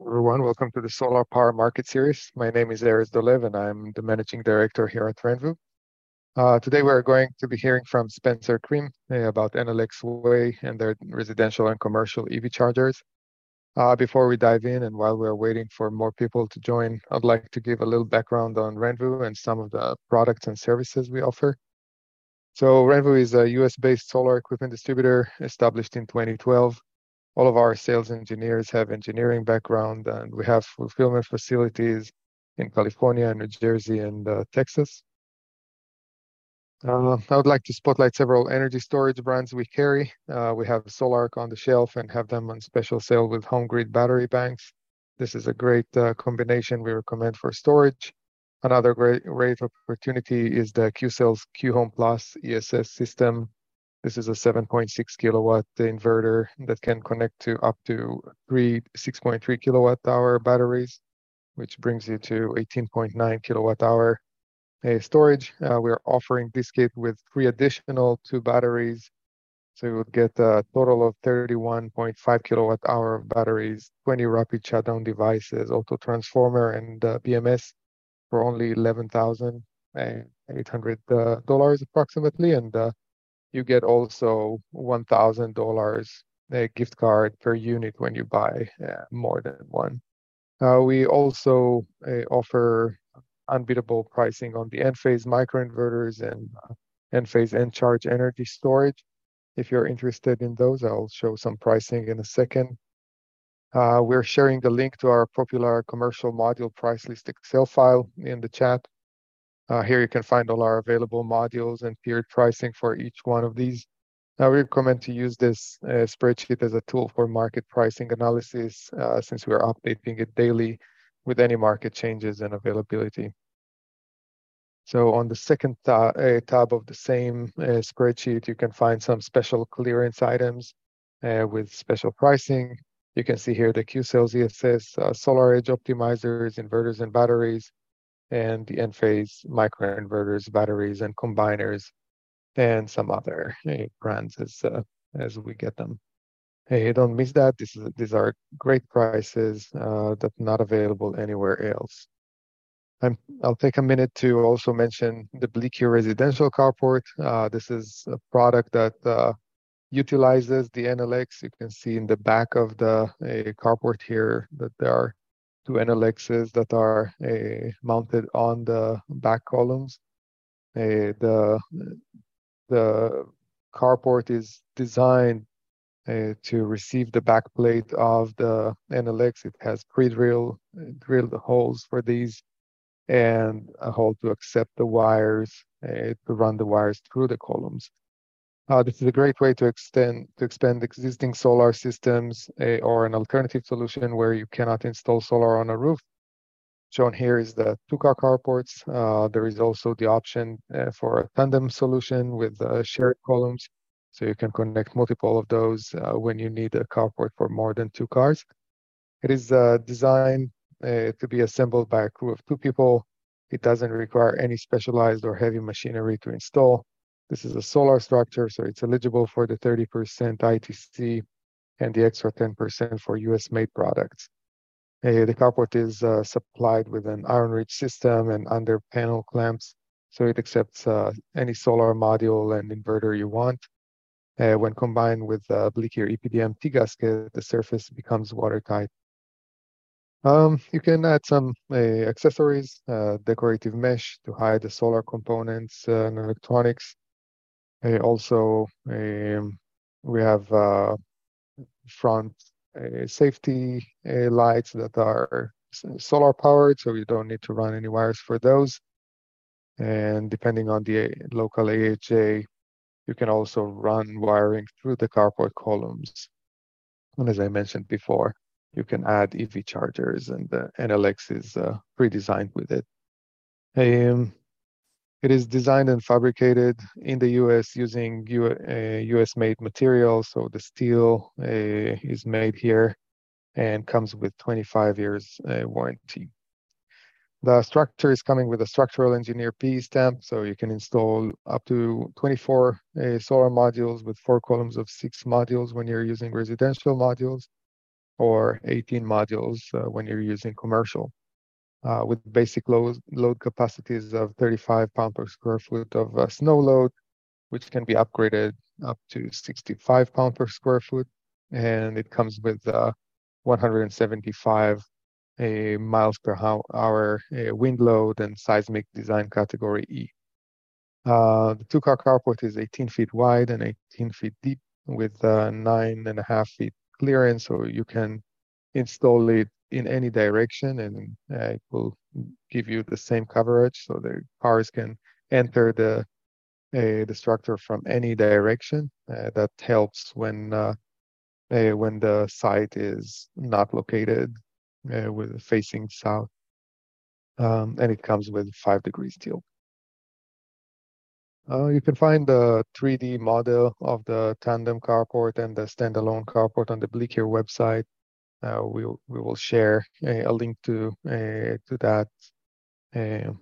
Everyone, welcome to the Solar Power Market Series. My name is Erez Dolev, and I'm the Managing Director here at Renvu. Uh, today we're going to be hearing from Spencer Krim uh, about Enel X Way and their residential and commercial EV chargers. Uh, before we dive in and while we're waiting for more people to join, I'd like to give a little background on Renvu and some of the products and services we offer. So Renvu is a US-based solar equipment distributor established in 2012 all of our sales engineers have engineering background, and we have fulfillment facilities in California, New Jersey, and uh, Texas. Uh, I would like to spotlight several energy storage brands we carry. Uh, we have Sol-Ark on the shelf and have them on special sale with HomeGrid battery banks. This is a great uh, combination we recommend for storage. Another great, great opportunity is the Qcells Qhome Plus ESS system this is a 7.6 kilowatt inverter that can connect to up to three 6.3 kilowatt hour batteries, which brings you to 18.9 kilowatt hour uh, storage. Uh, we're offering this kit with three additional two batteries. So you would get a total of 31.5 kilowatt hour of batteries, 20 rapid shutdown devices, auto transformer, and uh, BMS for only $11,800 uh, approximately. And uh, you get also $1,000 a gift card per unit when you buy uh, more than one. Uh, we also uh, offer unbeatable pricing on the Enphase microinverters and uh, Enphase Encharge energy storage. If you're interested in those, I'll show some pricing in a second. Uh, we're sharing the link to our popular commercial module price list Excel file in the chat. Uh, here you can find all our available modules and tiered pricing for each one of these. I recommend to use this uh, spreadsheet as a tool for market pricing analysis uh, since we are updating it daily with any market changes and availability. So on the second uh, tab of the same uh, spreadsheet, you can find some special clearance items uh, with special pricing. You can see here the Qcells ESS, SolarEdge optimizers, inverters and batteries, and the Enphase microinverters, batteries, and combiners, and some other brands as uh, as we get them. Hey, don't miss that. This is these are great prices uh, that not available anywhere else. i will take a minute to also mention the Blikir residential carport. Uh, this is a product that uh, utilizes the Enel X. You can see in the back of the carport here that there are two Enel X's that are uh, mounted on the back columns. Uh, the the carport is designed uh, to receive the back plate of the Enel X. It has pre-drill drilled holes for these and a hole to accept the wires to run the wires through the columns. Uh, this is a great way to extend to expand existing solar systems a, or an alternative solution where you cannot install solar on a roof. Shown here is the two-car carports. Uh, there is also the option uh, for a tandem solution with uh, shared columns, so you can connect multiple of those uh, when you need a carport for more than two cars. It is uh, designed to be assembled by a crew of two people. It doesn't require any specialized or heavy machinery to install. This is a solar structure, so it's eligible for the 30% ITC and the extra 10% for US made products. Uh, the carport is uh, supplied with an IronRidge system and under panel clamps, so it accepts uh, any solar module and inverter you want. Uh, when combined with uh, Blikir EPDM T-gasket, the surface becomes watertight. Um, you can add some uh, accessories, decorative mesh to hide the solar components and electronics, also, um, we have uh, front uh, safety lights that are solar powered, so you don't need to run any wires for those. And depending on the local AHJ, you can also run wiring through the carport columns. And as I mentioned before, you can add EV chargers, and the Enel X is uh, pre-designed with it. Um, it is designed and fabricated in the US using U, uh, US made materials. So the steel uh, is made here and comes with 25 years uh, warranty. The structure is coming with a structural engineer PE stamp, so you can install up to 24 uh, solar modules with four columns of six modules when you're using residential modules. or 18 modules uh, when you're using commercial. Uh, with basic load, load capacities of 35 pound per square foot of uh, snow load, which can be upgraded up to 65 pound per square foot. And it comes with uh, 175 a miles per hour wind load and seismic design category E. Uh, the two car carport is 18 feet wide and 18 feet deep with uh, nine and a half feet clearance, so you can install it in any direction and uh, it will give you the same coverage so the cars can enter the uh, the structure from any direction. Uh, that helps when uh, when the site is not located with facing south. Um, and it comes with five degrees tilt. Uh, you can find the 3D model of the tandem carport and the standalone carport on the Blikir website. Uh, we we will share a, a link to uh, to that um,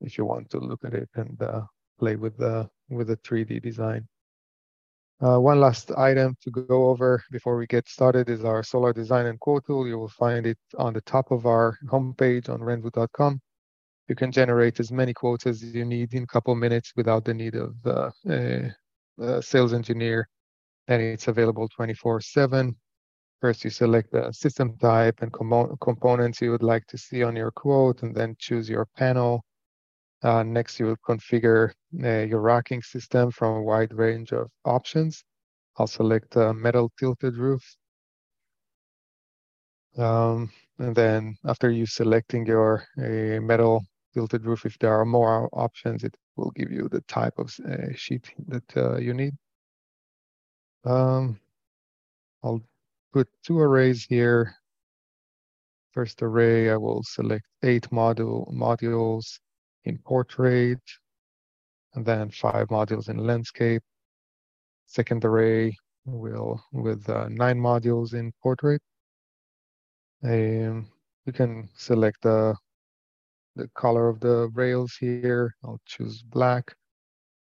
if you want to look at it and uh, play with the with the 3D design. Uh, one last item to go over before we get started is our solar design and quote tool. You will find it on the top of our homepage on renvu.com you can generate as many quotes as you need in a couple minutes without the need of uh, a, a sales engineer. And it's available 24 7. First, you select the system type and com- components you would like to see on your quote, and then choose your panel. Uh, next, you will configure uh, your racking system from a wide range of options. I'll select a metal tilted roof. Um, and then after you selecting your uh, metal tilted roof, if there are more options, it will give you the type of uh, sheet that uh, you need. Um, I'll put two arrays here. First array, I will select eight module modules in portrait, and then five modules in landscape. Second array will with uh, nine modules in portrait. Um, you can select the the color of the rails here. I'll choose black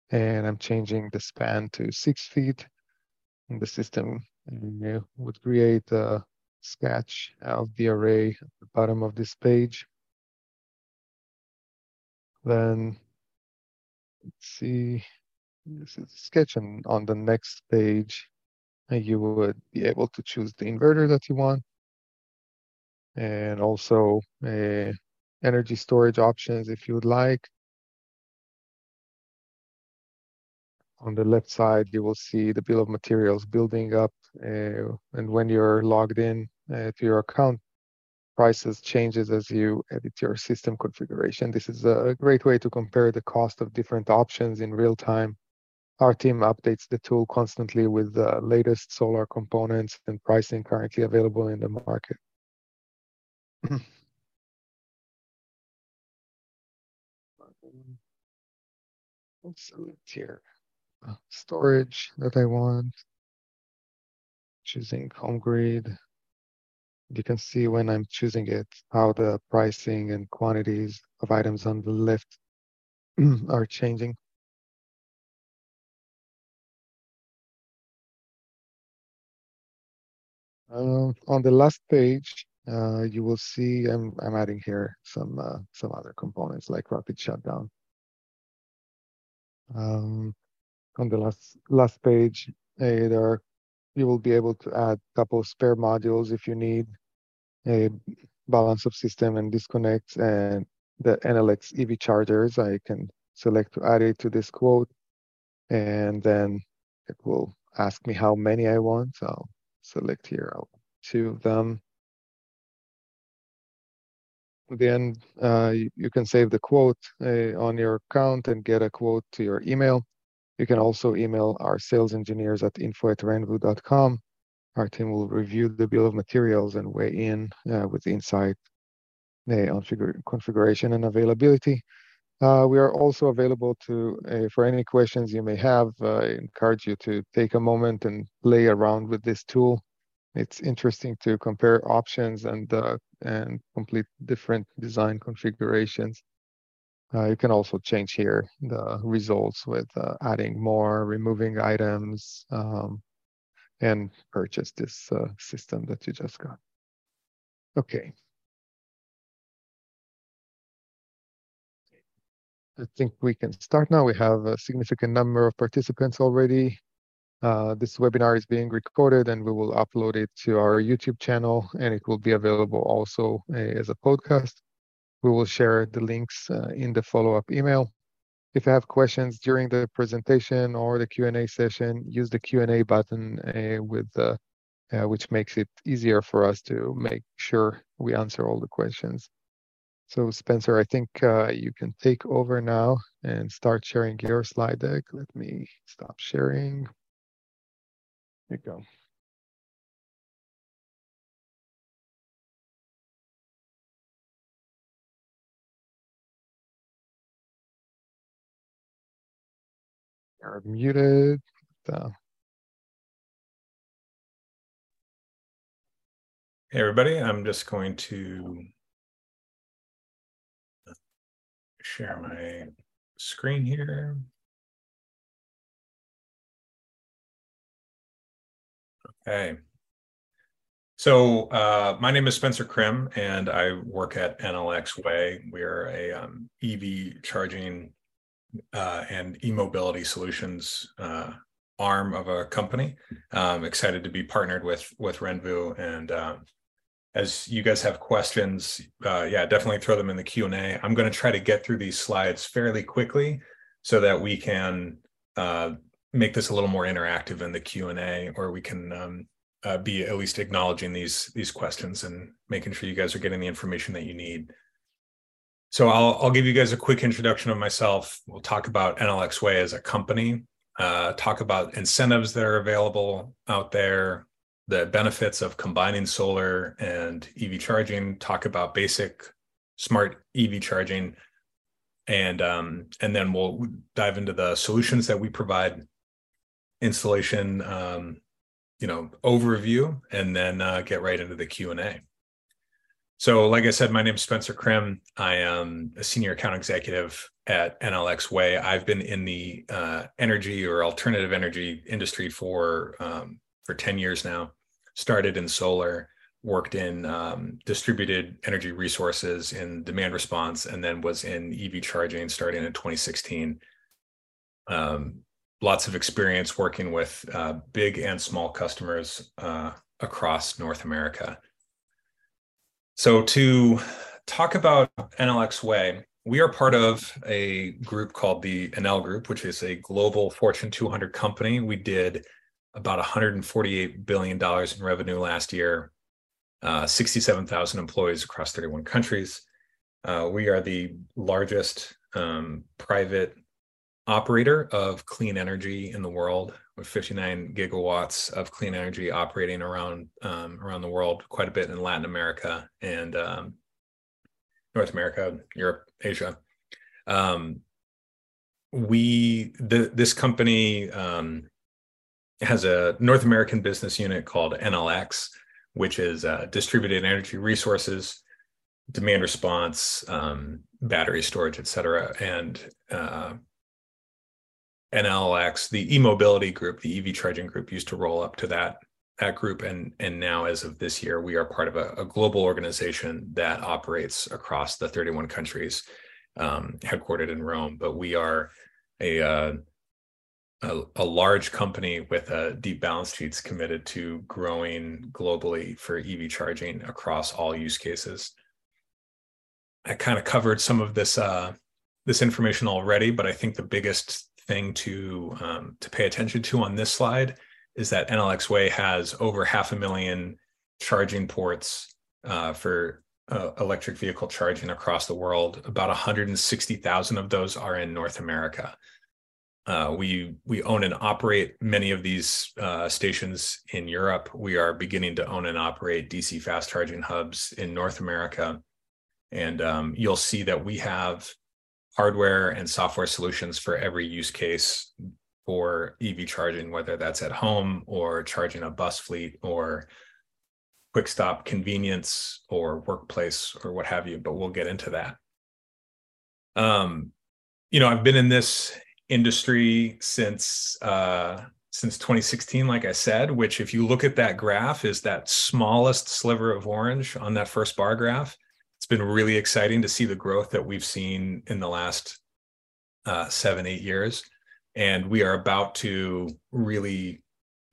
and I'm changing the span to six feet. And the system uh, would create a sketch of the array at the bottom of this page. Then let's see, this is a sketch and on the next page, you would be able to choose the inverter that you want and also a energy storage options if you would like. On the left side, you will see the bill of materials building up. Uh, and when you're logged in uh, to your account, prices changes as you edit your system configuration. This is a great way to compare the cost of different options in real time. Our team updates the tool constantly with the latest solar components and pricing currently available in the market. let's select here storage that I want. Choosing HomeGrid. You can see when I'm choosing it how the pricing and quantities of items on the left are changing. Uh, on the last page, uh, you will see I'm, I'm adding here some uh, some other components like rapid shutdown. Um, on the last last page, uh, there are, you will be able to add a couple of spare modules if you need a balance of system and disconnects and the Enel X EV chargers. I can select to add it to this quote, and then it will ask me how many I want. So I'll select here two of them then uh, you, you, can save the quote uh, on your account and get a quote to your email. You can also email our sales engineers at info at renvu.com. Our team will review the bill of materials and weigh in uh, with insight uh, on configuration and availability. Uh, we are also available to uh, for any questions you may have. I encourage you to take a moment and play around with this tool it's interesting to compare options and uh, and complete different design configurations. Uh, you can also change here the results with uh, adding more, removing items, um, and purchase this uh, system that you just got. Okay. I think we can start now. We have a significant number of participants already. Uh, this webinar is being recorded and we will upload it to our YouTube channel and it will be available also uh, as a podcast. We will share the links uh, in the follow-up email. If you have questions during the presentation or the Q&A session, use the Q&A button uh, with the, uh, which makes it easier for us to make sure we answer all the questions. So Spencer, I think uh, you can take over now and start sharing your slide deck. Let me stop sharing. There you go. You're muted. Uh, Hey everybody, I'm just going to share my screen here. Okay. So uh, my name is Spencer Krim, and I work at Enel X Way. We are a um, EV charging uh, and e-mobility solutions uh, arm of a company. I'm excited to be partnered with with Renvu, and um, as you guys have questions, uh, yeah, definitely throw them in the Q and A. I'm going to try to get through these slides fairly quickly so that we can uh, make this a little more interactive in the Q and A, or we can um, uh, be at least acknowledging these these questions and making sure you guys are getting the information that you need. So I'll I'll give you guys a quick introduction of myself. We'll talk about Enel X Way as a company, uh, talk about incentives that are available out there, the benefits of combining solar and EV charging, talk about basic smart EV charging, and um, and then we'll dive into the solutions that we provide, installation, um, you know, overview, and then uh, get right into the Q and A. So, like I said, my name is Spencer Krim. I am a senior account executive at Enel X Way. I've been in the uh, energy or alternative energy industry for um, for ten years now started in solar, worked in um, distributed energy resources in demand response, and then was in EV charging starting in 2016. Um, lots of experience working with uh, big and small customers uh, across North America. So, to talk about Enel X Way, we are part of a group called the Enel Group, which is a global Fortune 200 company. We did about 148 billion dollars in revenue last year, uh, 67,000 employees across 31 countries. Uh, we are the largest um, private operator of clean energy in the world, 59 gigawatts of clean energy operating around um, around the world, quite a bit in Latin America and um, North America, Europe, Asia. Um, we the, this company um, has a North American business unit called Enel X, which is uh, distributed energy resources, demand response, um, battery storage, et cetera. And uh, Enel X, the e-mobility group, the EV charging group, used to roll up to that that group, and and now as of this year, we are part of a, a global organization that operates across the 31 countries, um, headquartered in Rome. But we are a uh, a, a, large company with a deep balance sheets committed to growing globally for EV charging across all use cases. I kind of covered some of this uh, this information already, but I think the biggest thing to um, to pay attention to on this slide is that Enel X Way has over half a million charging ports uh, for uh, electric vehicle charging across the world. About 160,000 of those are in North America. Uh, we we own and operate many of these uh, stations in Europe. We are beginning to own and operate DC fast charging hubs in North America, and um, you'll see that we have hardware and software solutions for every use case for EV charging, whether that's at home or charging a bus fleet or quick stop convenience or workplace or what have you. But we'll get into that. Um, you know, I've been in this industry since uh, since 2016, like I said, which if you look at that graph is that smallest sliver of orange on that first bar graph. It's been really exciting to see the growth that we've seen in the last uh, seven, eight years. And we are about to really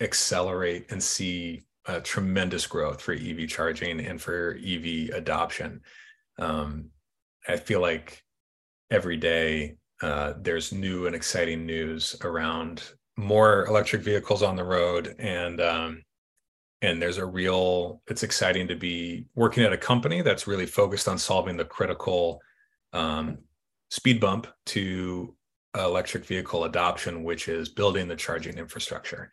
accelerate and see tremendous growth for EV charging and for EV adoption. Um, I feel like every day uh, there's new and exciting news around more electric vehicles on the road, and um, and there's a real. It's exciting to be working at a company that's really focused on solving the critical um, speed bump to electric vehicle adoption, which is building the charging infrastructure.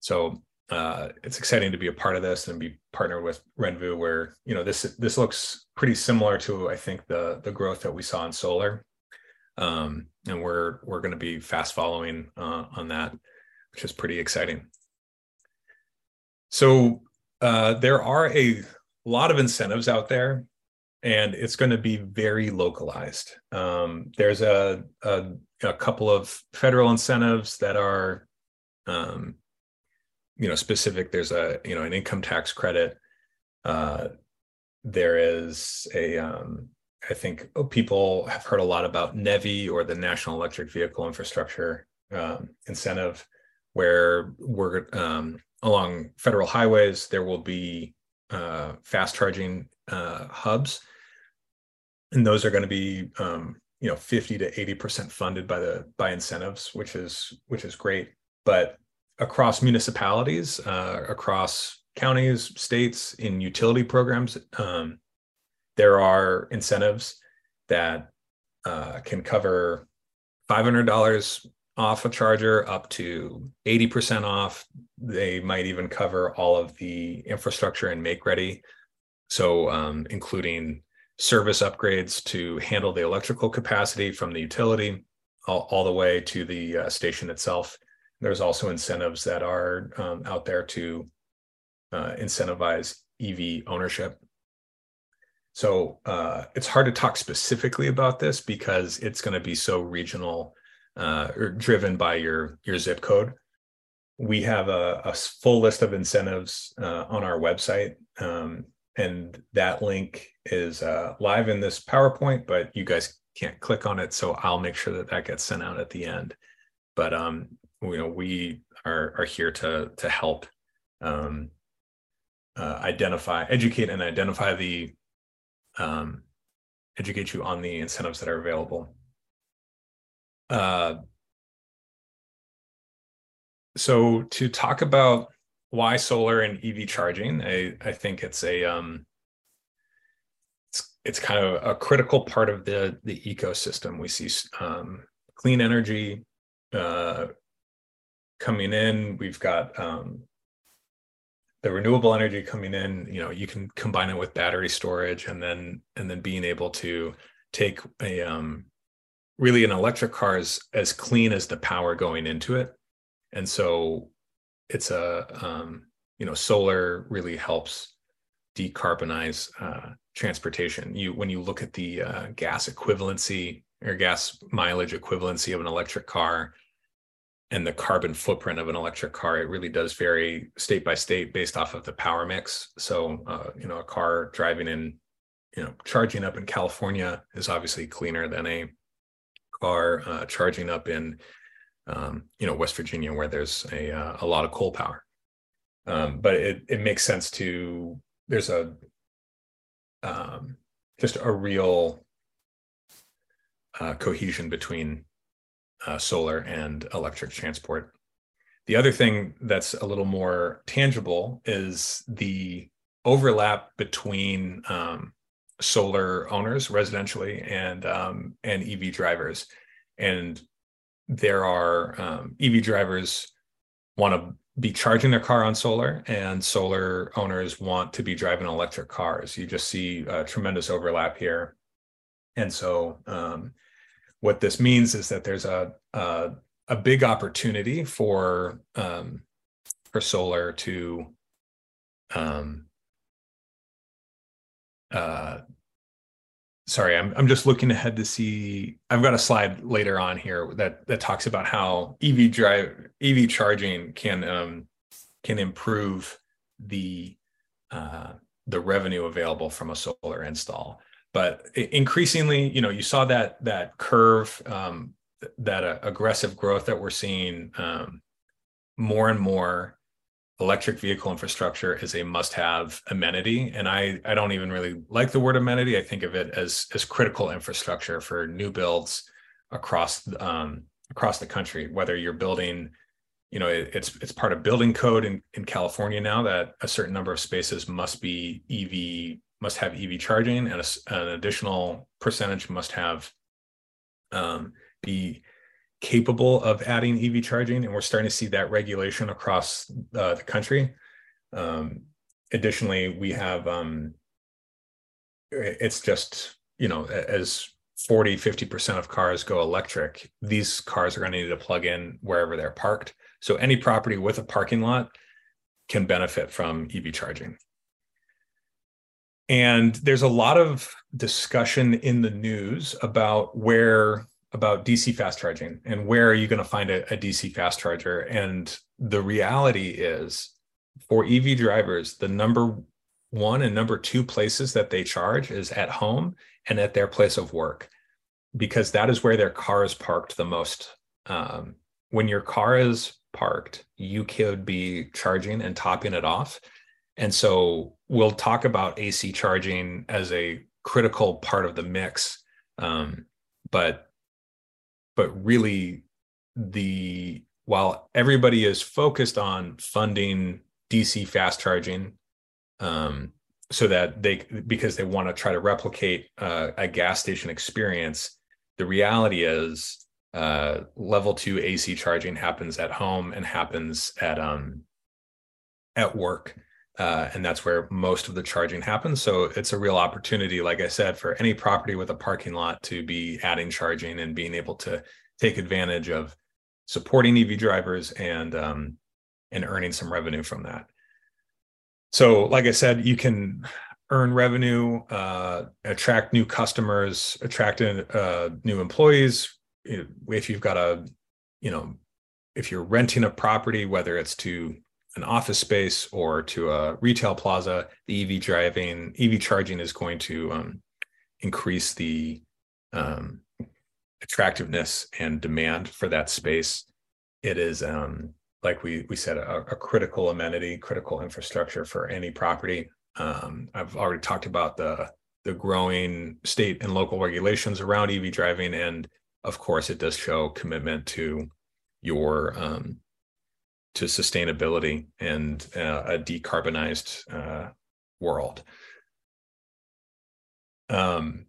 So uh, it's exciting to be a part of this and be partnered with Renvu, where you know this this looks pretty similar to I think the the growth that we saw in solar, um, and we're we're going to be fast following uh, on that, which is pretty exciting. So uh, there are a lot of incentives out there, and it's going to be very localized. Um, there's a, a, a couple of federal incentives that are um, you know specific there's a you know an income tax credit uh, there is a um, I think oh, people have heard a lot about NEVI or the National Electric Vehicle Infrastructure um, incentive, where we're um, along federal highways there will be uh, fast charging uh, hubs, and those are going to be um, you know 50 to 80 percent funded by the by incentives, which is which is great. But across municipalities, uh, across counties, states, in utility programs, um, there are incentives that uh, can cover $500 off a charger up to 80% off. They might even cover all of the infrastructure and make ready. So, um, including service upgrades to handle the electrical capacity from the utility all, all the way to the uh, station itself there's also incentives that are um, out there to uh, incentivize EV ownership. So uh, it's hard to talk specifically about this because it's going to be so regional uh, or driven by your your zip code. We have a, a full list of incentives uh, on our website, um, and that link is uh, live in this PowerPoint, but you guys can't click on it. So I'll make sure that that gets sent out at the end. But um, you know we are are here to to help um, uh, identify, educate, and identify the um, educate you on the incentives that are available. So to talk about why solar and EV charging, I, I think it's a um, it's it's kind of a critical part of the the ecosystem. We see um, clean energy uh, coming in. We've got um, the renewable energy coming in. You know, you can combine it with battery storage, and then and then being able to take a um, really an electric car is as clean as the power going into it, and so it's a um, you know solar really helps decarbonize uh, transportation. You when you look at the uh, gas equivalency or gas mileage equivalency of an electric car and the carbon footprint of an electric car it really does vary state by state based off of the power mix so uh, you know a car driving in you know charging up in california is obviously cleaner than a car uh, charging up in um, you know west virginia where there's a, uh, a lot of coal power um, but it, it makes sense to there's a um, just a real uh, cohesion between uh, solar and electric transport. The other thing that's a little more tangible is the overlap between um, solar owners residentially and um, and EV drivers, and there are um, EV drivers want to be charging their car on solar, and solar owners want to be driving electric cars. You just see a tremendous overlap here, and so um, what this means is that there's a a, a big opportunity for um, for solar to um, uh, sorry, I'm I'm just looking ahead to see. I've got a slide later on here that that talks about how EV drive EV charging can um, can improve the uh, the revenue available from a solar install. But increasingly, you know, you saw that that curve, um, that uh, aggressive growth that we're seeing. Um, more and more electric vehicle infrastructure is a must-have amenity and i i don't even really like the word amenity. I think of it as as critical infrastructure for new builds across um, across the country whether you're building you know it, it's it's part of building code in, in california now that a certain number of spaces must be ev must have ev charging and a, an additional percentage must have um, be capable of adding EV charging, and we're starting to see that regulation across uh, the country. Um, additionally, we have um, it's just you know as 40 50% of cars go electric these cars are going to need to plug in wherever they're parked so any property with a parking lot can benefit from ev charging and there's a lot of discussion in the news about where about DC fast charging and where are you going to find a, a, DC fast charger? And the reality is for EV drivers, the number one and number two places that they charge is at home and at their place of work, because that is where their car is parked the most. Um, when your car is parked, you could be charging and topping it off. And so we'll talk about AC charging as a critical part of the mix. Um, but but really the while everybody is focused on funding DC fast charging, um, so that they because they want to try to replicate uh, a gas station experience, the reality is uh, level two AC charging happens at home and happens at um, at work. Uh, and that's where most of the charging happens. So it's a real opportunity, like I said, for any property with a parking lot to be adding charging and being able to take advantage of supporting EV drivers and um, and earning some revenue from that. So, like I said, you can earn revenue, uh, attract new customers, attract uh, new employees. If you've got a, you know, if you're renting a property, whether it's to an office space or to a retail plaza, the EV driving, EV charging is going to um, increase the um, attractiveness and demand for that space. It is, um, like we we said, a, a, critical amenity, critical infrastructure for any property. Um, I've already talked about the the growing state and local regulations around EV driving, and of course, it does show commitment to your um, to sustainability and uh, a decarbonized uh, world. Um,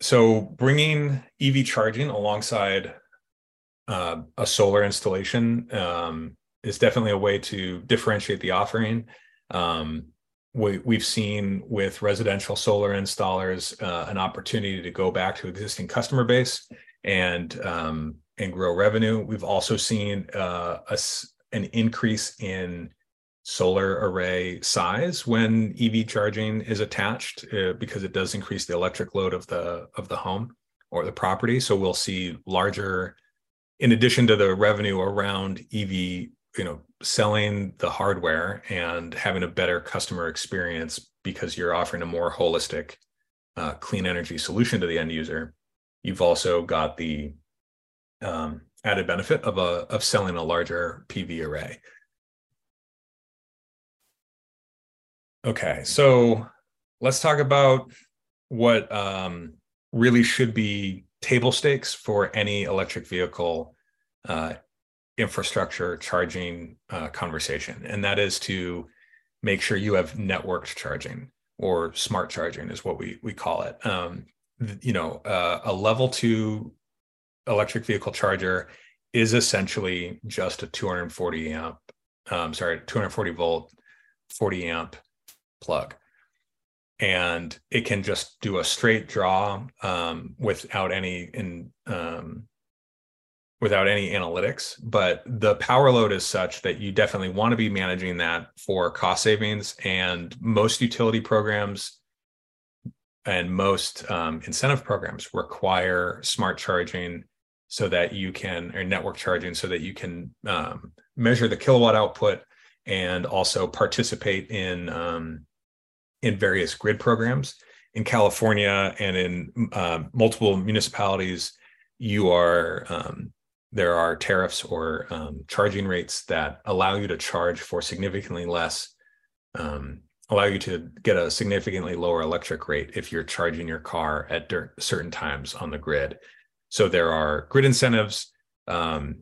so bringing EV charging alongside uh, a solar installation um, is definitely a way to differentiate the offering. Um, we, have seen with residential solar installers uh, an opportunity to go back to existing customer base and um, and grow revenue. We've also seen uh, a, an increase in solar array size when EV charging is attached uh, because it does increase the electric load of the of the home or the property. So we'll see larger, in addition to the revenue around EV, you know, selling the hardware and having a better customer experience because you're offering a more holistic, uh, clean energy solution to the end user. You've also got the um, added benefit of a of selling a larger PV array. Okay, so let's talk about what um, really should be table stakes for any electric vehicle uh, infrastructure charging uh, conversation, and that is to make sure you have networked charging or smart charging is what we we call it. Um, you know, uh, a level two electric vehicle charger is essentially just a 240 amp, um, sorry, 240 volt, 40 amp plug. And it can just do a straight draw um, without any in um, without any analytics. But the power load is such that you definitely want to be managing that for cost savings. And most utility programs and most um, incentive programs require smart charging so that you can or network charging so that you can um, measure the kilowatt output and also participate in um, in various grid programs in California and in uh, multiple municipalities. You are um, there are tariffs or um, charging rates that allow you to charge for significantly less um, allow you to get a significantly lower electric rate if you're charging your car at certain times on the grid. So there are grid incentives. Um,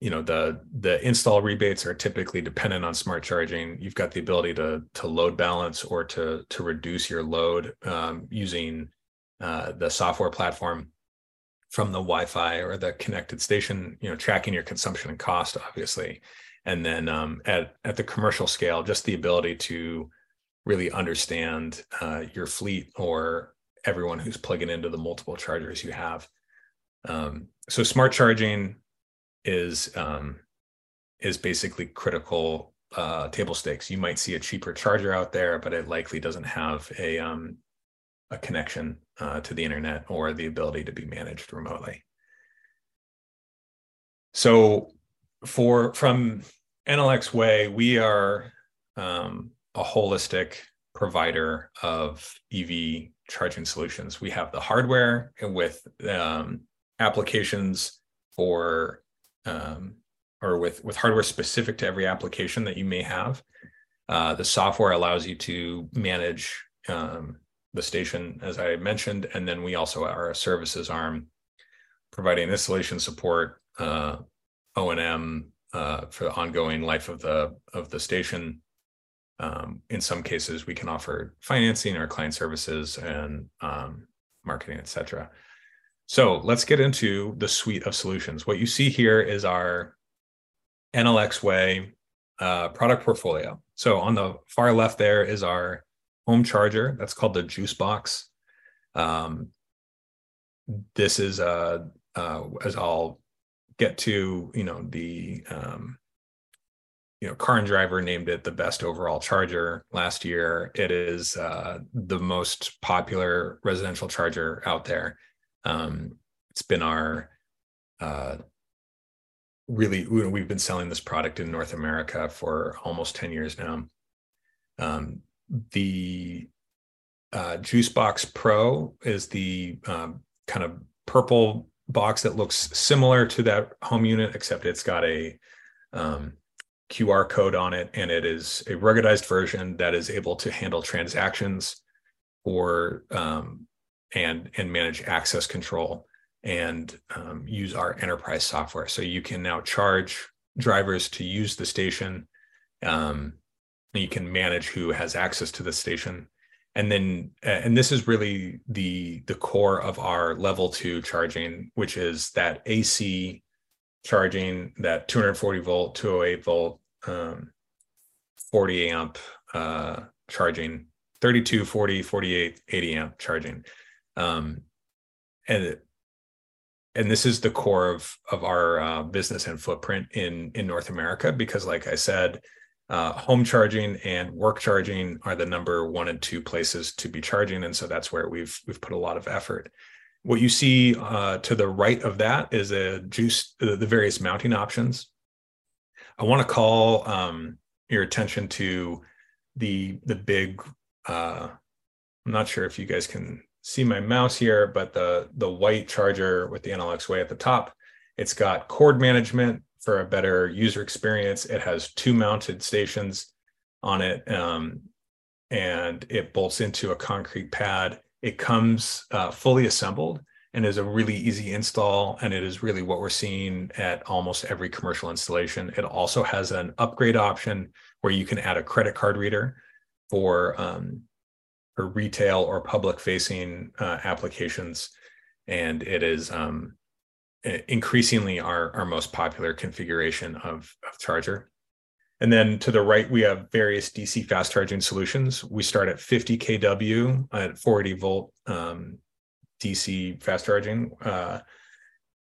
you know the the install rebates are typically dependent on smart charging. You've got the ability to to load balance or to to reduce your load um, using uh, the software platform from the Wi-Fi or the connected station. You know, tracking your consumption and cost, obviously, and then um, at at the commercial scale, just the ability to really understand uh, your fleet or everyone who's plugging into the multiple chargers you have. Um, so smart charging is um, is basically critical uh, table stakes. You might see a cheaper charger out there, but it likely doesn't have a um, a connection uh, to the internet or the ability to be managed remotely. So for from Enel X Way, we are um, a holistic provider of EV charging solutions. We have the hardware with um, applications for um, or with with hardware specific to every application that you may have. Uh, the software allows you to manage um, the station, as I mentioned, and then we also are a services arm, providing installation support, uh, O and M uh, for the ongoing life of the of the station, um, in some cases, we can offer financing or client services and um, marketing, etc. So let's get into the suite of solutions. What you see here is our Enel X Way uh, product portfolio. So on the far left there is our home charger. That's called the JuiceBox. Um, this is uh, uh, as I'll get to, you know, the um, you know, Car and Driver named it the best overall charger last year. It is uh, the most popular residential charger out there. Um, it's been our uh, really we've been selling this product in North America for almost ten years now. Um, the uh, JuiceBox Pro is the um, kind of purple box that looks similar to that home unit, except it's got a um, QR code on it, and it is a ruggedized version that is able to handle transactions or um, and and manage access control and um, use our enterprise software. So you can now charge drivers to use the station. Um, you can manage who has access to the station, and then and this is really the the core of our level two charging, which is that AC charging that 240 volt 208 volt um, 40 amp uh, charging 32 40 48 80 amp charging um, and and this is the core of of our uh, business and footprint in in north america because like i said uh, home charging and work charging are the number one and two places to be charging and so that's where we've we've put a lot of effort what you see uh, to the right of that is a juice, the various mounting options. I want to call um, your attention to the the big. Uh, I'm not sure if you guys can see my mouse here, but the the white charger with the Enel X Way at the top. It's got cord management for a better user experience. It has two mounted stations on it, um, and it bolts into a concrete pad it comes uh, fully assembled and is a really easy install. And it is really what we're seeing at almost every commercial installation. It also has an upgrade option where you can add a credit card reader for, um, for retail or public facing uh, applications. And it is um, increasingly our, our most popular configuration of, of charger. And then to the right, we have various DC fast charging solutions. We start at 50 kW at 40 volt um, DC fast charging. Uh,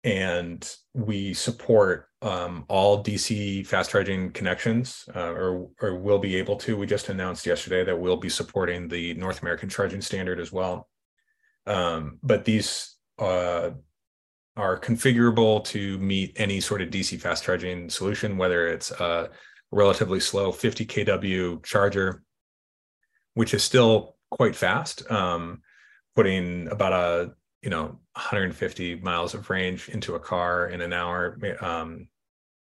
and we support um, all DC fast charging connections, uh, or, or will be able to. We just announced yesterday that we'll be supporting the North American charging standard as well. Um, but these uh, are configurable to meet any sort of DC fast charging solution, whether it's a relatively slow 50 kW charger, which is still quite fast, um, putting about a you know 150 miles of range into a car in an hour, um,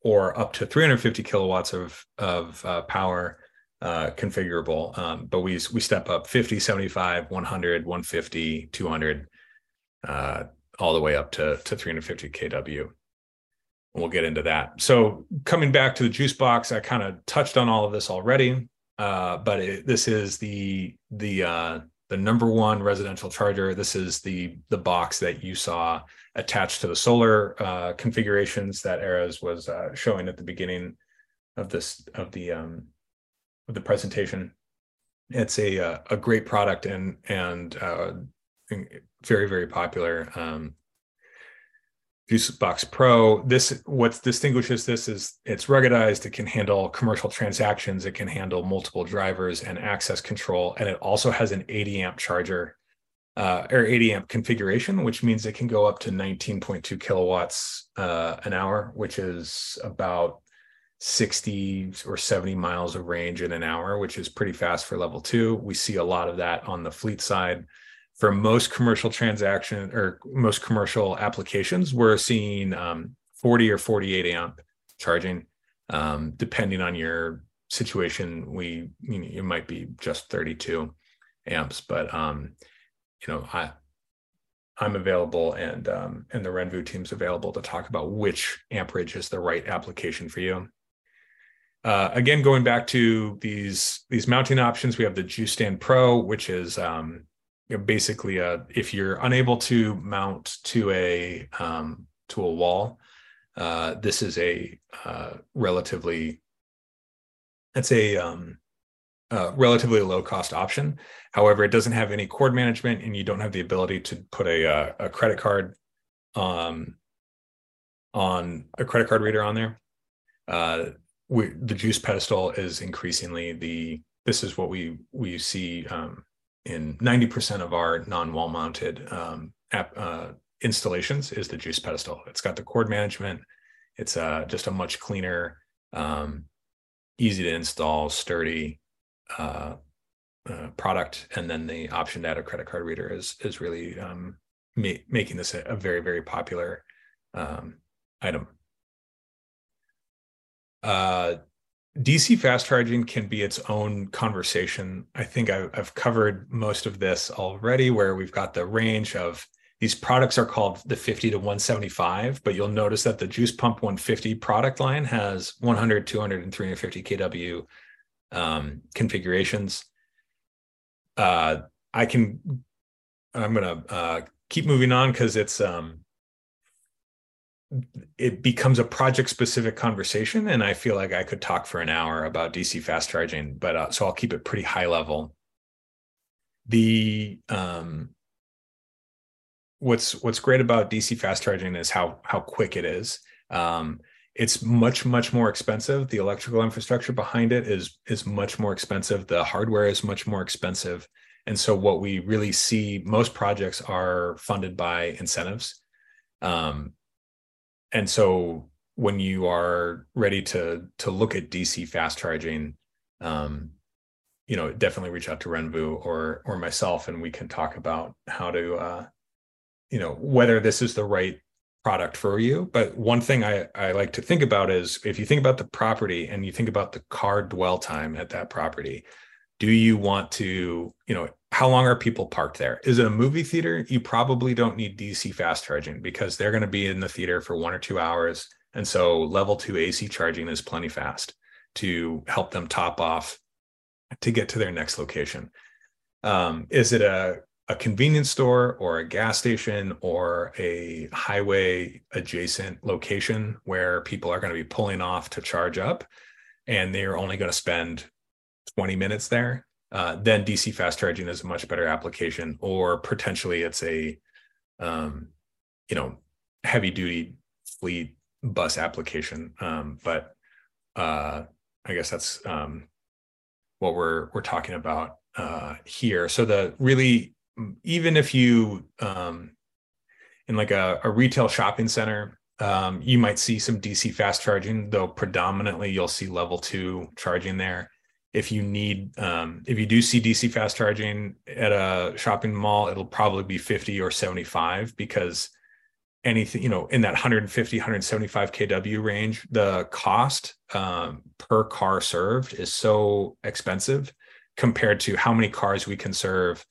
or up to 350 kilowatts of of uh, power uh, configurable. Um, but we we step up 50, 75, 100, 150, 200. Uh, all the way up to, to 350 kW. and We'll get into that. So coming back to the JuiceBox, I kind of touched on all of this already, uh, but it, this is the the uh, the number one residential charger. This is the the box that you saw attached to the solar uh, configurations that Erez was uh, showing at the beginning of this of the um, of the presentation. It's a uh, a great product and and uh, very very popular um, JuiceBox Pro. This what distinguishes this is it's ruggedized. It can handle commercial transactions. It can handle multiple drivers and access control, and it also has an 80 amp charger uh, or 80 amp configuration, which means it can go up to 19.2 kilowatts uh, an hour, which is about 60 or 70 miles of range in an hour, which is pretty fast for level two. We see a lot of that on the fleet side for most commercial transaction or most commercial applications, we're seeing um, 40 or 48 amp charging. Um, depending on your situation, we you know, it might be just 32 amps, but um, you know, I I'm available and um, and the Renvu team's available to talk about which amperage is the right application for you. Uh, again, going back to these these mounting options, we have the Juice Stand Pro, which is um, basically a, uh, if you're unable to mount to a um, to a wall uh, this is a uh, relatively it's a um, uh, relatively low cost option. However it doesn't have any cord management and you don't have the ability to put a, uh, a credit card um, on a credit card reader on there. Uh, we, the juice pedestal is increasingly the this is what we we see um, in 90% of our non-wall mounted um, app, uh, installations is the juice pedestal. It's got the cord management. It's uh, just a much cleaner, um, easy to install, sturdy uh, uh, product. And then the option to add a credit card reader is is really um, ma- making this a, a, very very popular um, item. DC fast charging can be its own conversation. I think I, have covered most of this already, where we've got the range of these products are called the 50 to 175, but you'll notice that the Juice Pump 150 product line has 100, 200, and 350 kW um, configurations. Uh, I can, I'm going to uh, keep moving on because it's, um, it becomes a project specific conversation and i feel like i could talk for an hour about dc fast charging but uh, so i'll keep it pretty high level. The um, what's what's great about dc fast charging is how how quick it is. Um, it's much much more expensive. The electrical infrastructure behind it is is much more expensive. The hardware is much more expensive. And so what we really see most projects are funded by incentives. Um, and so when you are ready to to look at DC fast charging, um, you know, definitely reach out to Renvu or or myself, and we can talk about how to, uh, you know, whether this is the right product for you. But one thing I I like to think about is if you think about the property and you think about the car dwell time at that property, do you want to, you know, how long are people parked there? Is it a movie theater? You probably don't need DC fast charging because they're going to be in the theater for one or two hours. And so level two AC charging is plenty fast to help them top off to get to their next location. Um, is it a, a convenience store or a gas station or a highway adjacent location where people are going to be pulling off to charge up and they're only going to spend 20 minutes there? uh, then DC fast charging is a much better application, or potentially it's a, um, you know, heavy duty fleet bus application. Um, but uh, I guess that's um, what we're we're talking about uh, here. So the really even if you um, in like a, a retail shopping center, um, you might see some DC fast charging, though predominantly you'll see level two charging there. If you need, um, if you do see DC fast charging at a shopping mall, it'll probably be 50 or 75 because anything, you know, in that 150, 175 kW range, the cost um, per car served is so expensive compared to how many cars we can serve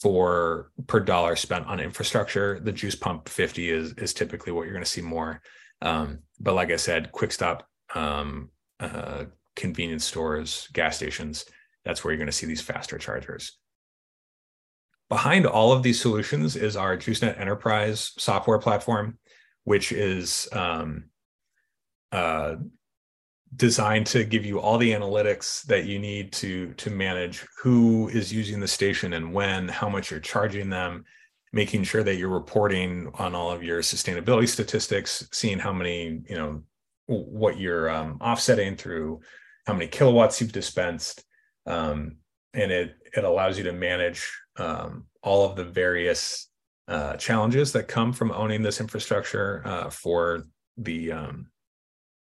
for per dollar spent on infrastructure. The juice pump 50 is is typically what you're going to see more. Um, but like I said, quick stop, um, uh, convenience stores, gas stations, that's where you're going to see these faster chargers. Behind all of these solutions is our JuiceNet Enterprise software platform, which is um, uh, designed to give you all the analytics that you need to to manage who is using the station and when how much you're charging them making sure that you're reporting on all of your sustainability statistics seeing how many you know what you're um, offsetting through how many kilowatts you've dispensed um, and it it allows you to manage um, all of the various uh, challenges that come from owning this infrastructure uh, for the um,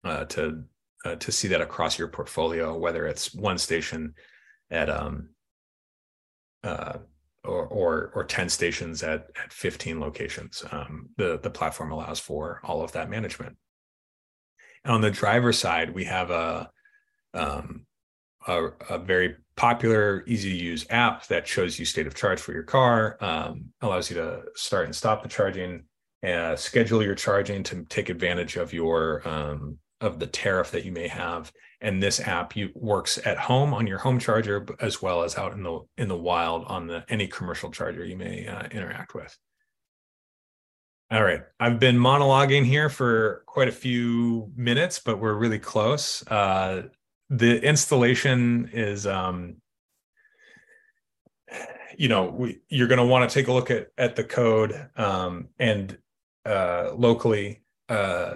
uh, to uh, to see that across your portfolio, whether it's one station at um, uh, or, or or 10 stations at at 15 locations. Um, the the platform allows for all of that management. And on the driver side, we have a um, a, a, very popular, easy to use app that shows you state of charge for your car, um, allows you to start and stop the charging, uh, schedule your charging to take advantage of your um, of the tariff that you may have. And this app you works at home on your home charger as well as out in the in the wild on the any commercial charger you may uh, interact with. All right. I've been monologuing here for quite a few minutes but we're really close. Uh, the installation is um you know we, you're going to want to take a look at at the code um and uh locally uh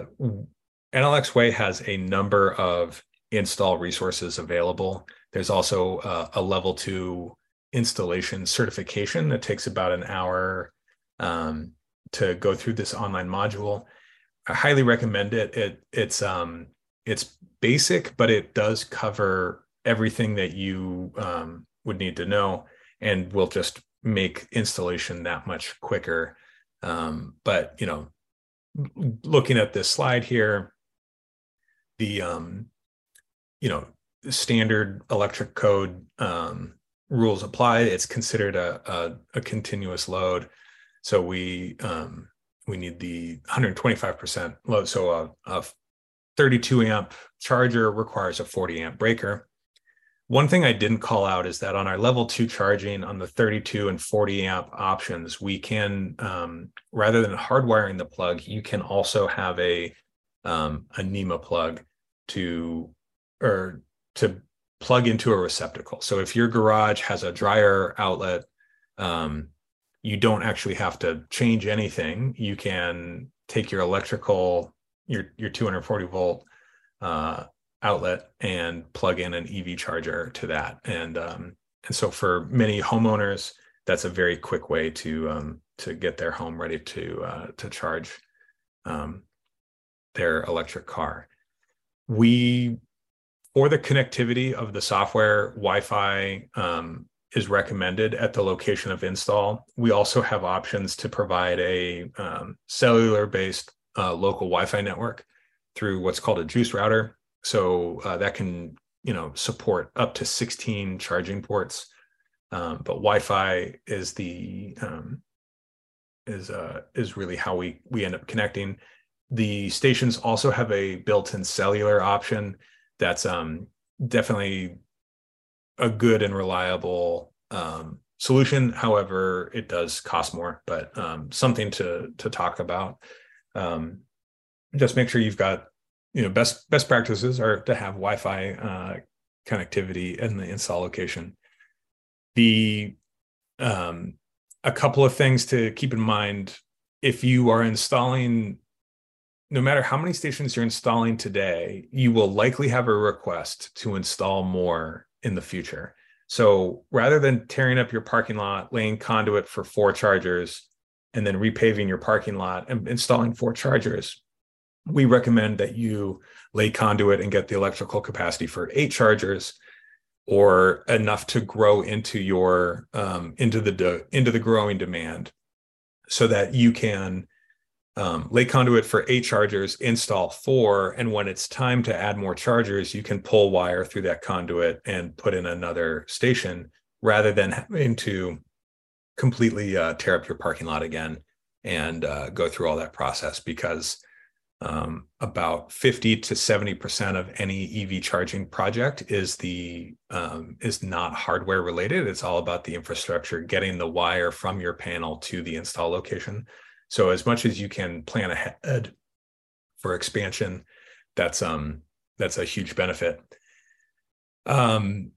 Enel X Way has a number of install resources available. There's also uh, a level two installation certification that takes about an hour um, to go through this online module. I highly recommend it. It it's um it's basic, but it does cover everything that you um, would need to know, and will just make installation that much quicker. Um, but you know, looking at this slide here, the um, you know standard electric code um, rules apply. It's considered a, a, a continuous load, so we um, we need the 125% load. So a, a 32 amp charger requires a 40 amp breaker. One thing I didn't call out is that on our level two charging on the 32 and 40 amp options, we can, um, rather than hardwiring the plug, you can also have a, um, a NEMA plug to or to plug into a receptacle. So if your garage has a dryer outlet, um, you don't actually have to change anything. You can take your electrical, your your 240 volt uh, outlet and plug in an EV charger to that. And um, and so for many homeowners, that's a very quick way to um, to get their home ready to uh, to charge um, their electric car we for the connectivity of the software wi-fi um, is recommended at the location of install we also have options to provide a um, cellular based uh, local wi-fi network through what's called a juice router so uh, that can you know support up to 16 charging ports um, but wi-fi is the um, is uh, is really how we we end up connecting the stations also have a built-in cellular option that's um, definitely a good and reliable um, solution. However, it does cost more, but um, something to to talk about. Um, just make sure you've got you know best best practices are to have Wi-Fi uh, connectivity in the install location. The um, a couple of things to keep in mind if you are installing no matter how many stations you're installing today, you will likely have a request to install more in the future. So rather than tearing up your parking lot, laying conduit for four chargers, and then repaving your parking lot and installing four chargers, we recommend that you lay conduit and get the electrical capacity for eight chargers or enough to grow into your um, into the de- into the growing demand so that you can um, lay conduit for eight chargers install four and when it's time to add more chargers you can pull wire through that conduit and put in another station rather than having to completely uh, tear up your parking lot again and uh, go through all that process because um, about 50 to 70 percent of any EV charging project is the um, is not hardware related. It's all about the infrastructure, getting the wire from your panel to the install location. So as much as you can plan ahead for expansion, that's um that's a huge benefit. Um,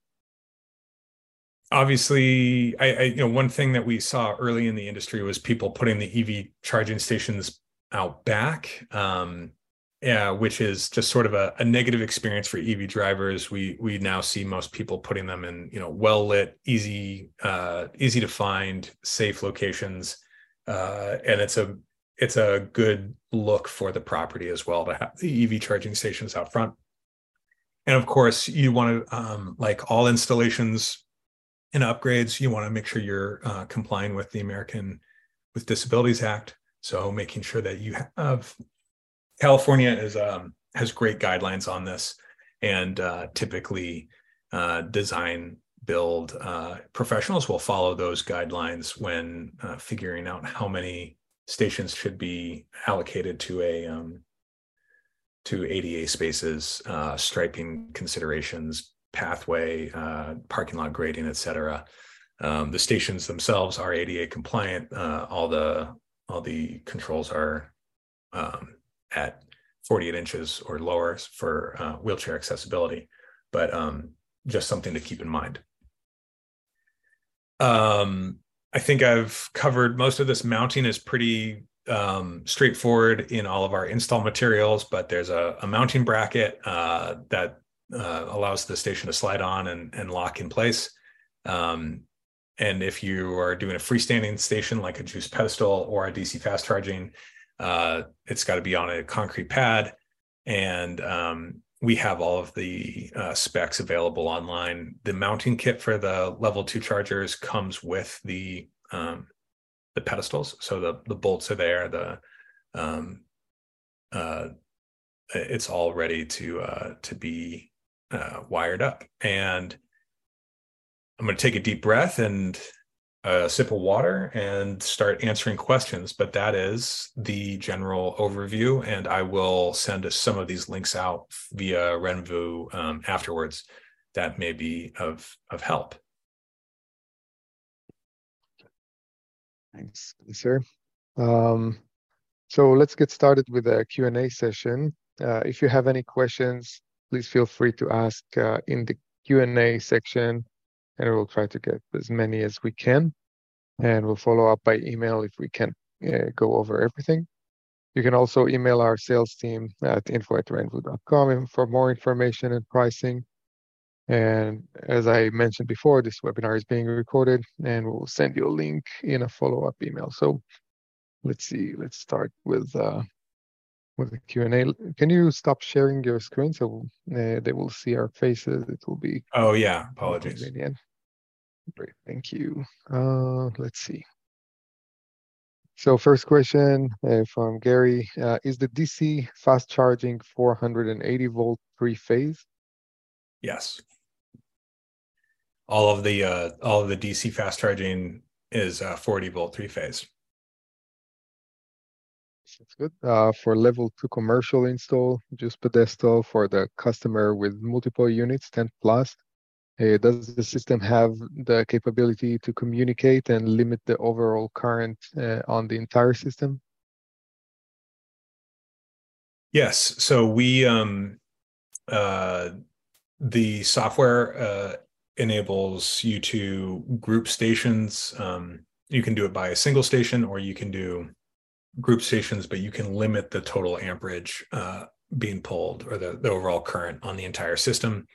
obviously, I, I you know one thing that we saw early in the industry was people putting the EV charging stations out back um, yeah, which is just sort of a, a, negative experience for EV drivers. We we now see most people putting them in you know well lit, easy uh, easy to find, safe locations, uh, and it's a it's a good look for the property as well to have the EV charging stations out front. And of course, you want to um, like all installations and upgrades, you want to make sure you're uh, complying with the American with Disabilities Act. So making sure that you have California is um, has great guidelines on this, and uh, typically uh, design build uh, professionals will follow those guidelines when uh, figuring out how many stations should be allocated to a um, to ADA spaces, uh, striping considerations, pathway, uh, parking lot grading, et cetera. Um, the stations themselves are ADA compliant. all the all the controls are um, at 48 inches or lower for uh, wheelchair accessibility, but um, just something to keep in mind. Um, I think I've covered most of this. Mounting is pretty um, straightforward in all of our install materials, but there's a, a mounting bracket uh, that uh, allows the station to slide on and, and lock in place. Um, and if you are doing a freestanding station like a juice pedestal or a DC fast charging, uh, it's got to be on a concrete pad. And um, we have all of the uh, specs available online. The mounting kit for the level two chargers comes with the um, the pedestals, so the the bolts are there. The um, uh, it's all ready to uh, to be uh, wired up, and I'm going to take a deep breath and a sip of water and start answering questions. But that is the general overview. And I will send some of these links out via Renvu um, afterwards that may be of, of help. Thanks, sir. Um, so let's get started with a Q&A session. Uh, if you have any questions, please feel free to ask uh, in the Q&A section and we'll try to get as many as we can. And we'll follow up by email if we can uh, go over everything. You can also email our sales team at info at renvu.com for more information and pricing. And as I mentioned before, this webinar is being recorded and we'll send you a link in a follow-up email. So let's see, let's start with uh, with the Q&A. Can you stop sharing your screen so uh, they will see our faces? It will be. Oh yeah, apologies. Great, thank you. Uh, let's see. So first question uh, from Gary, uh, is the DC fast charging 480 volt three phase? Yes. All of the uh, all of the DC fast charging is uh, 40 volt three phase. That's good. Uh, for level two commercial install, just pedestal for the customer with multiple units, 10 plus. Uh, does the system have the capability to communicate and limit the overall current uh, on the entire system? Yes. So we, um, uh, the software uh, enables you to group stations. Um, you can do it by a single station, or you can do group stations, but you can limit the total amperage uh, being pulled or the, the overall current on the entire system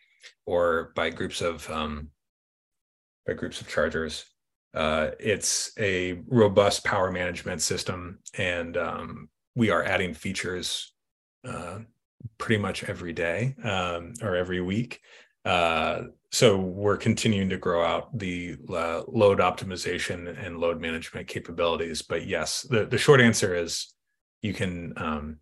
or by groups of um, by groups of chargers. Uh, it's a robust power management system, and um, we are adding features uh, pretty much every day um, or every week. Uh, so we're continuing to grow out the uh, load optimization and load management capabilities. But yes, the, the short answer is you can um,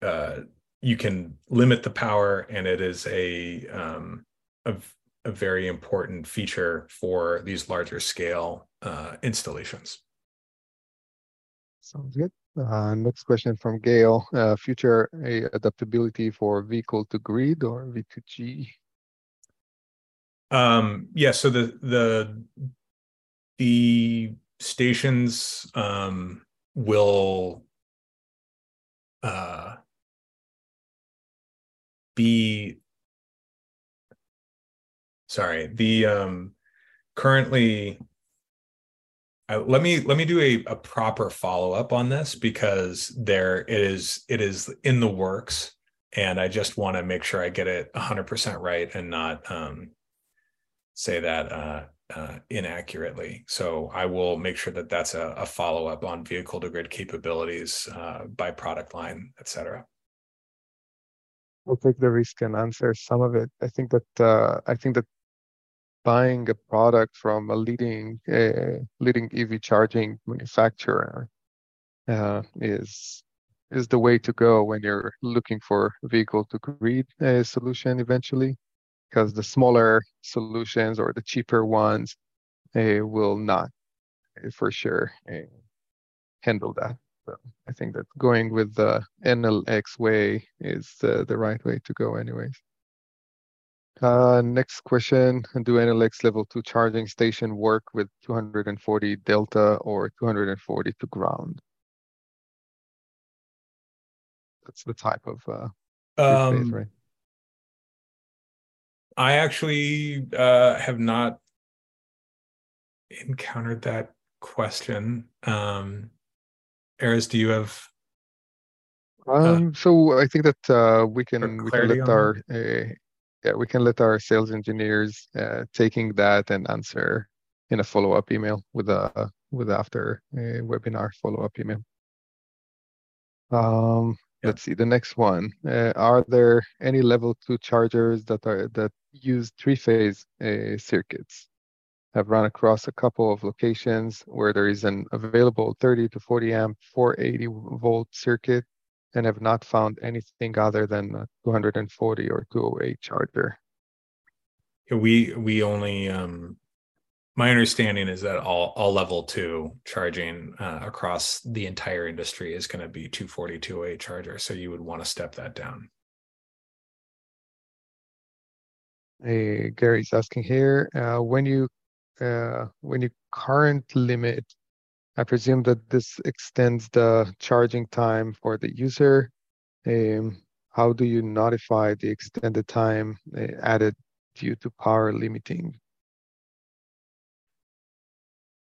uh, you can limit the power, and it is a um, a, a very important feature for these larger scale uh, installations. Sounds good. Uh, next question from Gail. Uh, future adaptability for vehicle to grid or V2G? Um, yeah, so the the the stations um, will uh, be sorry the um, currently let me let me do a, a proper follow-up on this because there it is it is in the works and i just want to make sure i get it 100% right and not um, say that uh, uh, inaccurately. So i will make sure that that's a, a follow-up on vehicle to grid capabilities uh, by product line et cetera. I'll take the risk and answer some of it. I think that uh, i think that buying a product from a leading uh, leading EV charging manufacturer uh, is is the way to go when you're looking for a vehicle to grid uh, solution eventually, because the smaller solutions or the cheaper ones will not for sure uh, handle that. So I think that going with the Enel X Way is the right way to go, anyways. Uh, next question, do Enel X level 2 charging station work with 240 delta or 240 to ground? That's the type of uh, um, phase, right? I actually uh, have not encountered that question. Um, Erez, do you have? Uh, um, so I think that uh, we can we can let our uh, yeah, we can let our sales engineers uh, taking that and answer in a follow-up email with a with after a webinar follow-up email. Um, yeah. Let's see the next one. Uh, are there any level two chargers that are that use three-phase uh, circuits? I've run across a couple of locations where there is an available 30 to 40 amp 480 volt circuit and have not found anything other than a 240 or 208 charger. We we only um, my understanding is that all all level two charging uh, across the entire industry is going to be 240 208 charger. So you would want to step that down. Hey, Gary's asking here uh, when you uh, when you current limit I presume that this extends the charging time for the user. Um, how do you notify the extended time uh, added due to power limiting?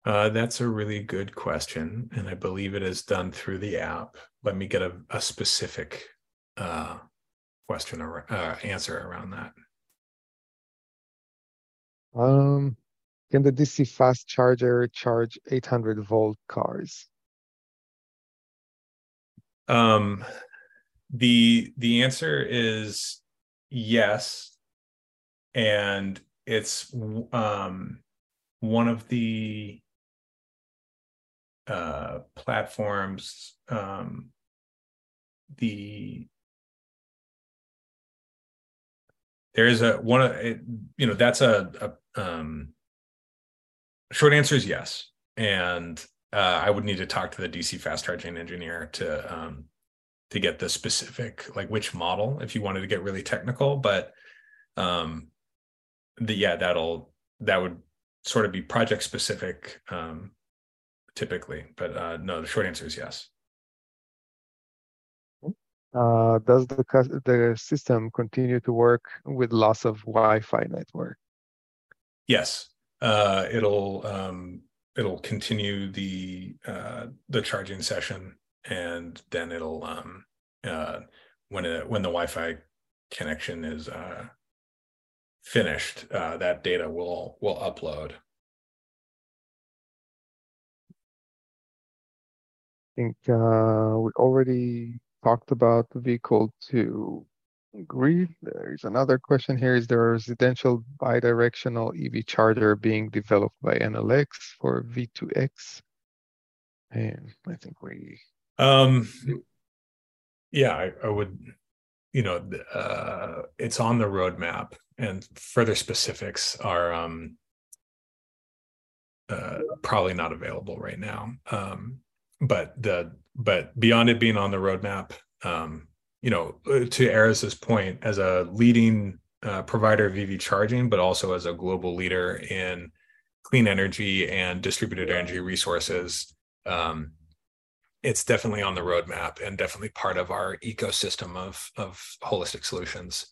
Uh, that's a really good question, and I believe it is done through the app. Let me get a, a specific uh, question or uh, answer around that. Um, can the DC fast charger charge 800 volt cars? Um, the the answer is yes, and it's um, one of the uh, platforms. Um, the there is a one of you know that's a, a um, Short answer is yes. And uh, I would need to talk to the DC fast charging engineer to um, to get the specific, like which model, if you wanted to get really technical. But um, the yeah, that'll that would sort of be project specific um, typically. But uh, no, the short answer is yes. Uh, does the the system continue to work with loss of Wi-Fi network? Yes, uh, it'll um, it'll continue the uh, the charging session, and then it'll um, uh, when it when the Wi-Fi connection is uh, finished, uh, that data will will upload. I think uh, we already talked about the vehicle to grid. There's another question here. Is there a residential bidirectional EV charger being developed by Enel X for V2X? And I think we. Um, yeah, I, I would, you know, uh, it's on the roadmap, and further specifics are um, uh, probably not available right now. Um, but the but beyond it being on the roadmap, um, you know, uh, to Erez's point, as a leading uh, provider of EV charging, but also as a global leader in clean energy and distributed energy resources, um, it's definitely on the roadmap and definitely part of our ecosystem of of holistic solutions.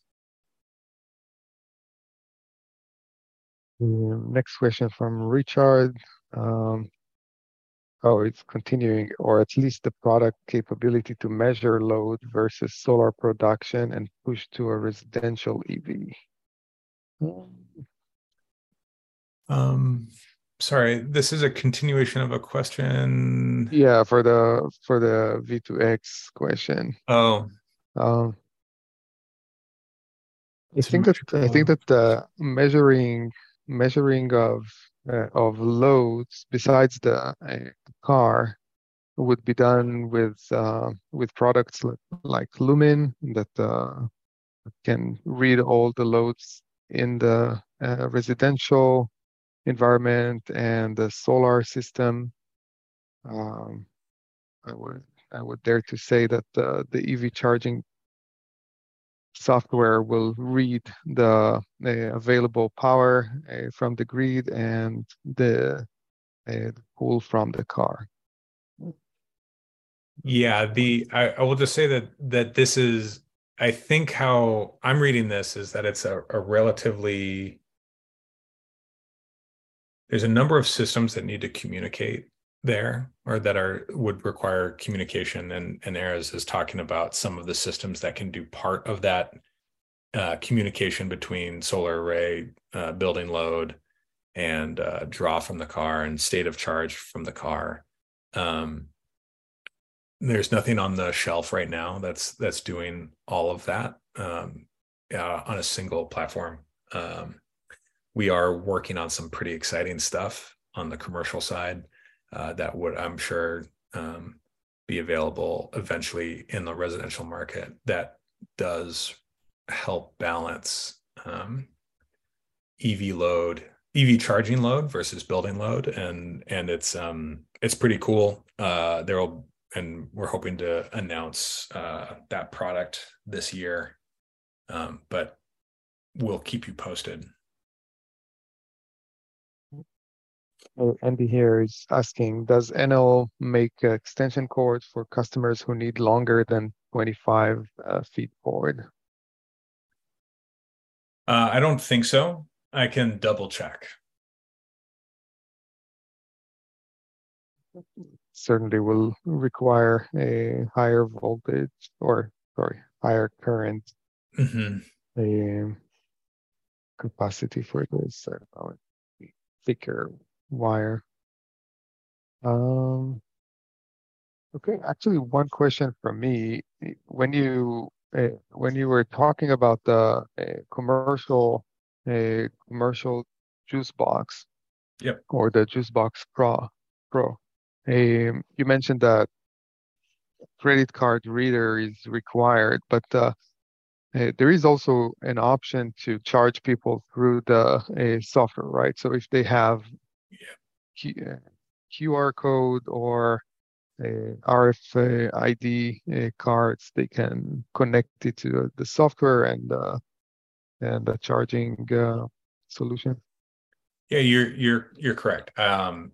Next question from Richard. Um, oh, it's continuing, or at least the product capability to measure load versus solar production and push to a residential EV. Um, sorry, this is a continuation of a question. Yeah, for the for the V2X question. Oh. Um, I think that I think that the measuring measuring of uh, of loads besides the uh, car would be done with uh, with products like, Lumin that uh, can read all the loads in the residential environment and the solar system. Um, I would I would dare to say that the EV charging software will read the uh, available power uh, from the grid and the uh, pull from the car. Yeah, the I, I, will just say that that this is I think how I'm reading this is that it's a, a relatively there's a number of systems that need to communicate there or that are would require communication and and Erez is talking about some of the systems that can do part of that uh, communication between solar array uh, building load and uh, draw from the car and state of charge from the car. Um, there's nothing on the shelf right now that's that's doing all of that um, on a single platform. Um, we are working on some pretty exciting stuff on the commercial side uh, that would, I'm sure, um, be available eventually in the residential market that does help balance um, EV load, EV charging load versus building load, and and it's um it's pretty cool. Uh, there'll and we're hoping to announce uh, that product this year, um, but we'll keep you posted. Andy here is asking, does Enel make extension cords for customers who need longer than 25 uh, feet cord? Uh, I don't think so. I can double check. Certainly will require a higher voltage or, sorry, higher current mm-hmm. a capacity for this. I don't know, thicker wire. Um, okay, actually, one question from me. When you uh, when you were talking about the uh, commercial uh, commercial JuiceBox, yep, or the juice box pro pro, um, you mentioned that credit card reader is required, but uh, uh, there is also an option to charge people through the uh, software, right? So if they have Q, QR code or RFID uh, cards, they can connect it to the software and uh, and the charging uh, solution. Yeah, you're you're you're correct. Um,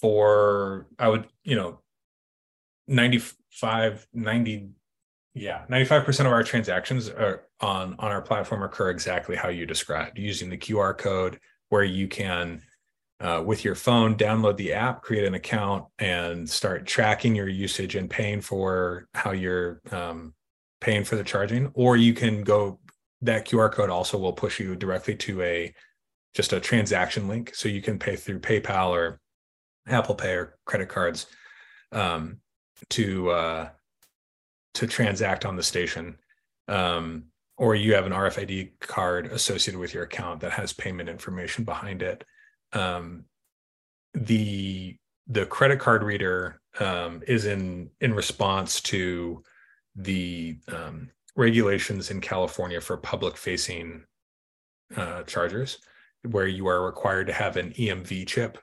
for I would you know 95 90 yeah 95% of our transactions are on on our platform occur exactly how you described using the qr code where you can uh, with your phone, download the app, create an account, and start tracking your usage and paying for how you're um, paying for the charging. Or you can go that QR code also will push you directly to a just a transaction link, so you can pay through PayPal or Apple Pay or credit cards um, to uh, to transact on the station. Um, or you have an RFID card associated with your account that has payment information behind it. Um, the the credit card reader um, is in in response to the um, regulations in California for public facing uh, chargers, where you are required to have an EMV chip,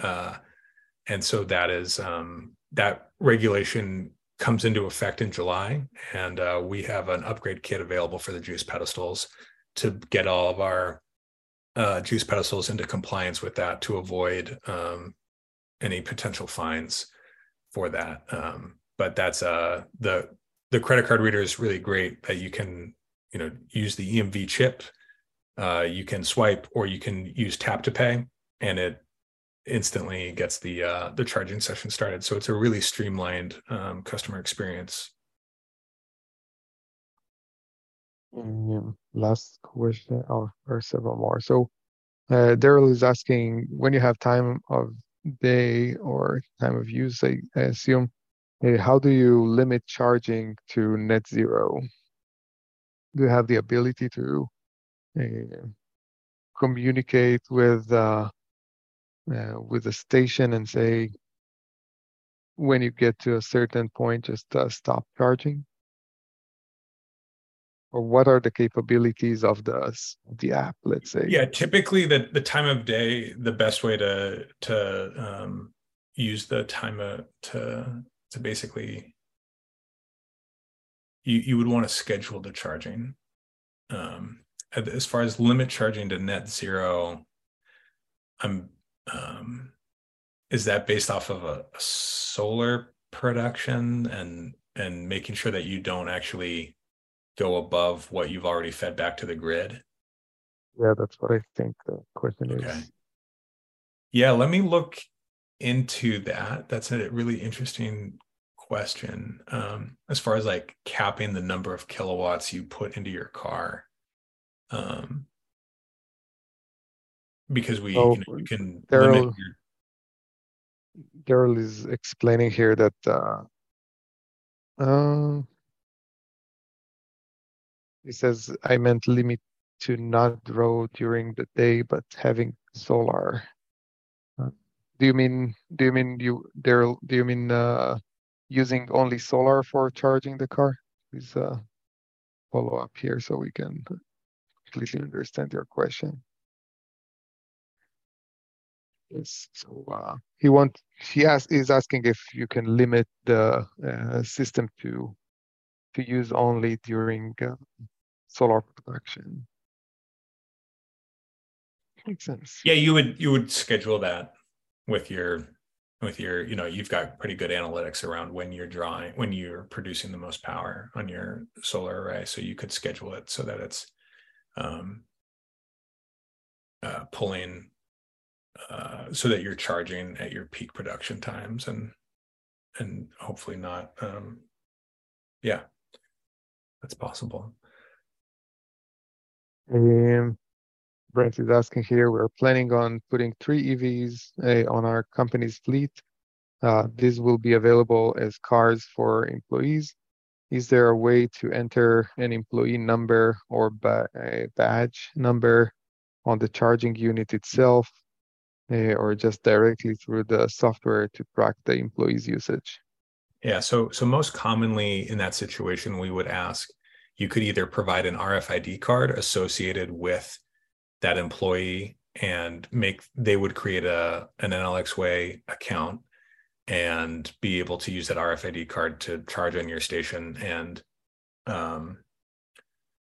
uh, and so that is um, that regulation comes into effect in July, and uh, we have an upgrade kit available for the juice pedestals to get all of our uh, juice pedestals into compliance with that to avoid um, any potential fines for that. Um, but that's uh, the the credit card reader is really great that you can you know use the EMV chip. Uh, you can swipe or you can use tap to pay, and it instantly gets the uh, the charging session started. So it's a really streamlined um, customer experience. Last question, or, or several more. So uh, Daryl is asking when you have time of day or time of use, I, I assume, uh, how do you limit charging to net zero? Do you have the ability to uh, communicate with uh, uh, with the station and say when you get to a certain point just uh, stop charging or what are the capabilities of the the app let's say? Yeah typically the the time of day the best way to to um, use the time of, to to basically you you would want to schedule the charging. Um, as far as limit charging to net zero i'm um, is that based off of a, a solar production and and making sure that you don't actually go above what you've already fed back to the grid? Yeah, that's what I think the question okay. is. Yeah, let me look into that. That's a really interesting question. Um, as far as like capping the number of kilowatts you put into your car. Um, because we you, know, you can Daryl, your... Daryl is explaining here that uh, uh, he says I meant limit to not draw during the day, but having solar. Uh, do you mean do you mean you Daryl? Do you mean uh, using only solar for charging the car? Please uh, follow up here so we can completely understand your question. Yes. So uh, he want he ask is asking if you can limit the uh, system to to use only during uh, solar production. Makes sense. Yeah, you would you would schedule that with your with your you know you've got pretty good analytics around when you're drawing when you're producing the most power on your solar array so you could schedule it so that it's um, uh, pulling uh, so that you're charging at your peak production times and and hopefully not um, yeah that's possible um, Brent is asking here we're planning on putting three EVs uh, on our company's fleet uh, this will be available as cars for employees is there a way to enter an employee number or ba- a badge number on the charging unit itself uh, or just directly through the software to track the employee's usage? Yeah, so so most commonly in that situation, we would ask you could either provide an RFID card associated with that employee and make they would create a an Enel X Way account and be able to use that RFID card to charge on your station and um,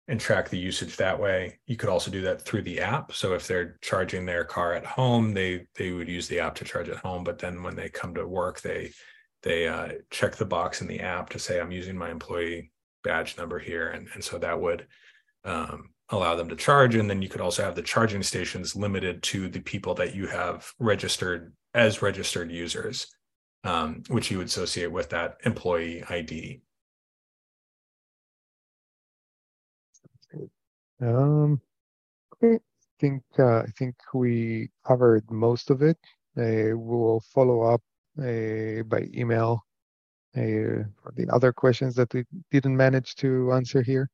and track the usage that way. You could also do that through the app. So if they're charging their car at home, they they would use the app to charge at home. But then when they come to work, they they uh, check the box in the app to say I'm using my employee badge number here, and and so that would um, allow them to charge. And then you could also have the charging stations limited to the people that you have registered as registered users, um, which you would associate with that employee ID. Um, I think uh, I think we covered most of it. Uh, we will follow up uh, by email uh, for the other questions that we didn't manage to answer here.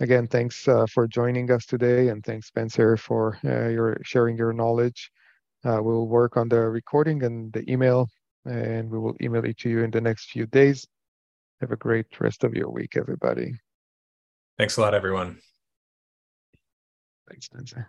Again, thanks uh, for joining us today, and thanks, Spencer, for uh, your sharing your knowledge. Uh, we'll work on the recording and the email, and we will email it to you in the next few days. Have a great rest of your week, everybody. Thanks a lot, everyone. Thanks, Spencer.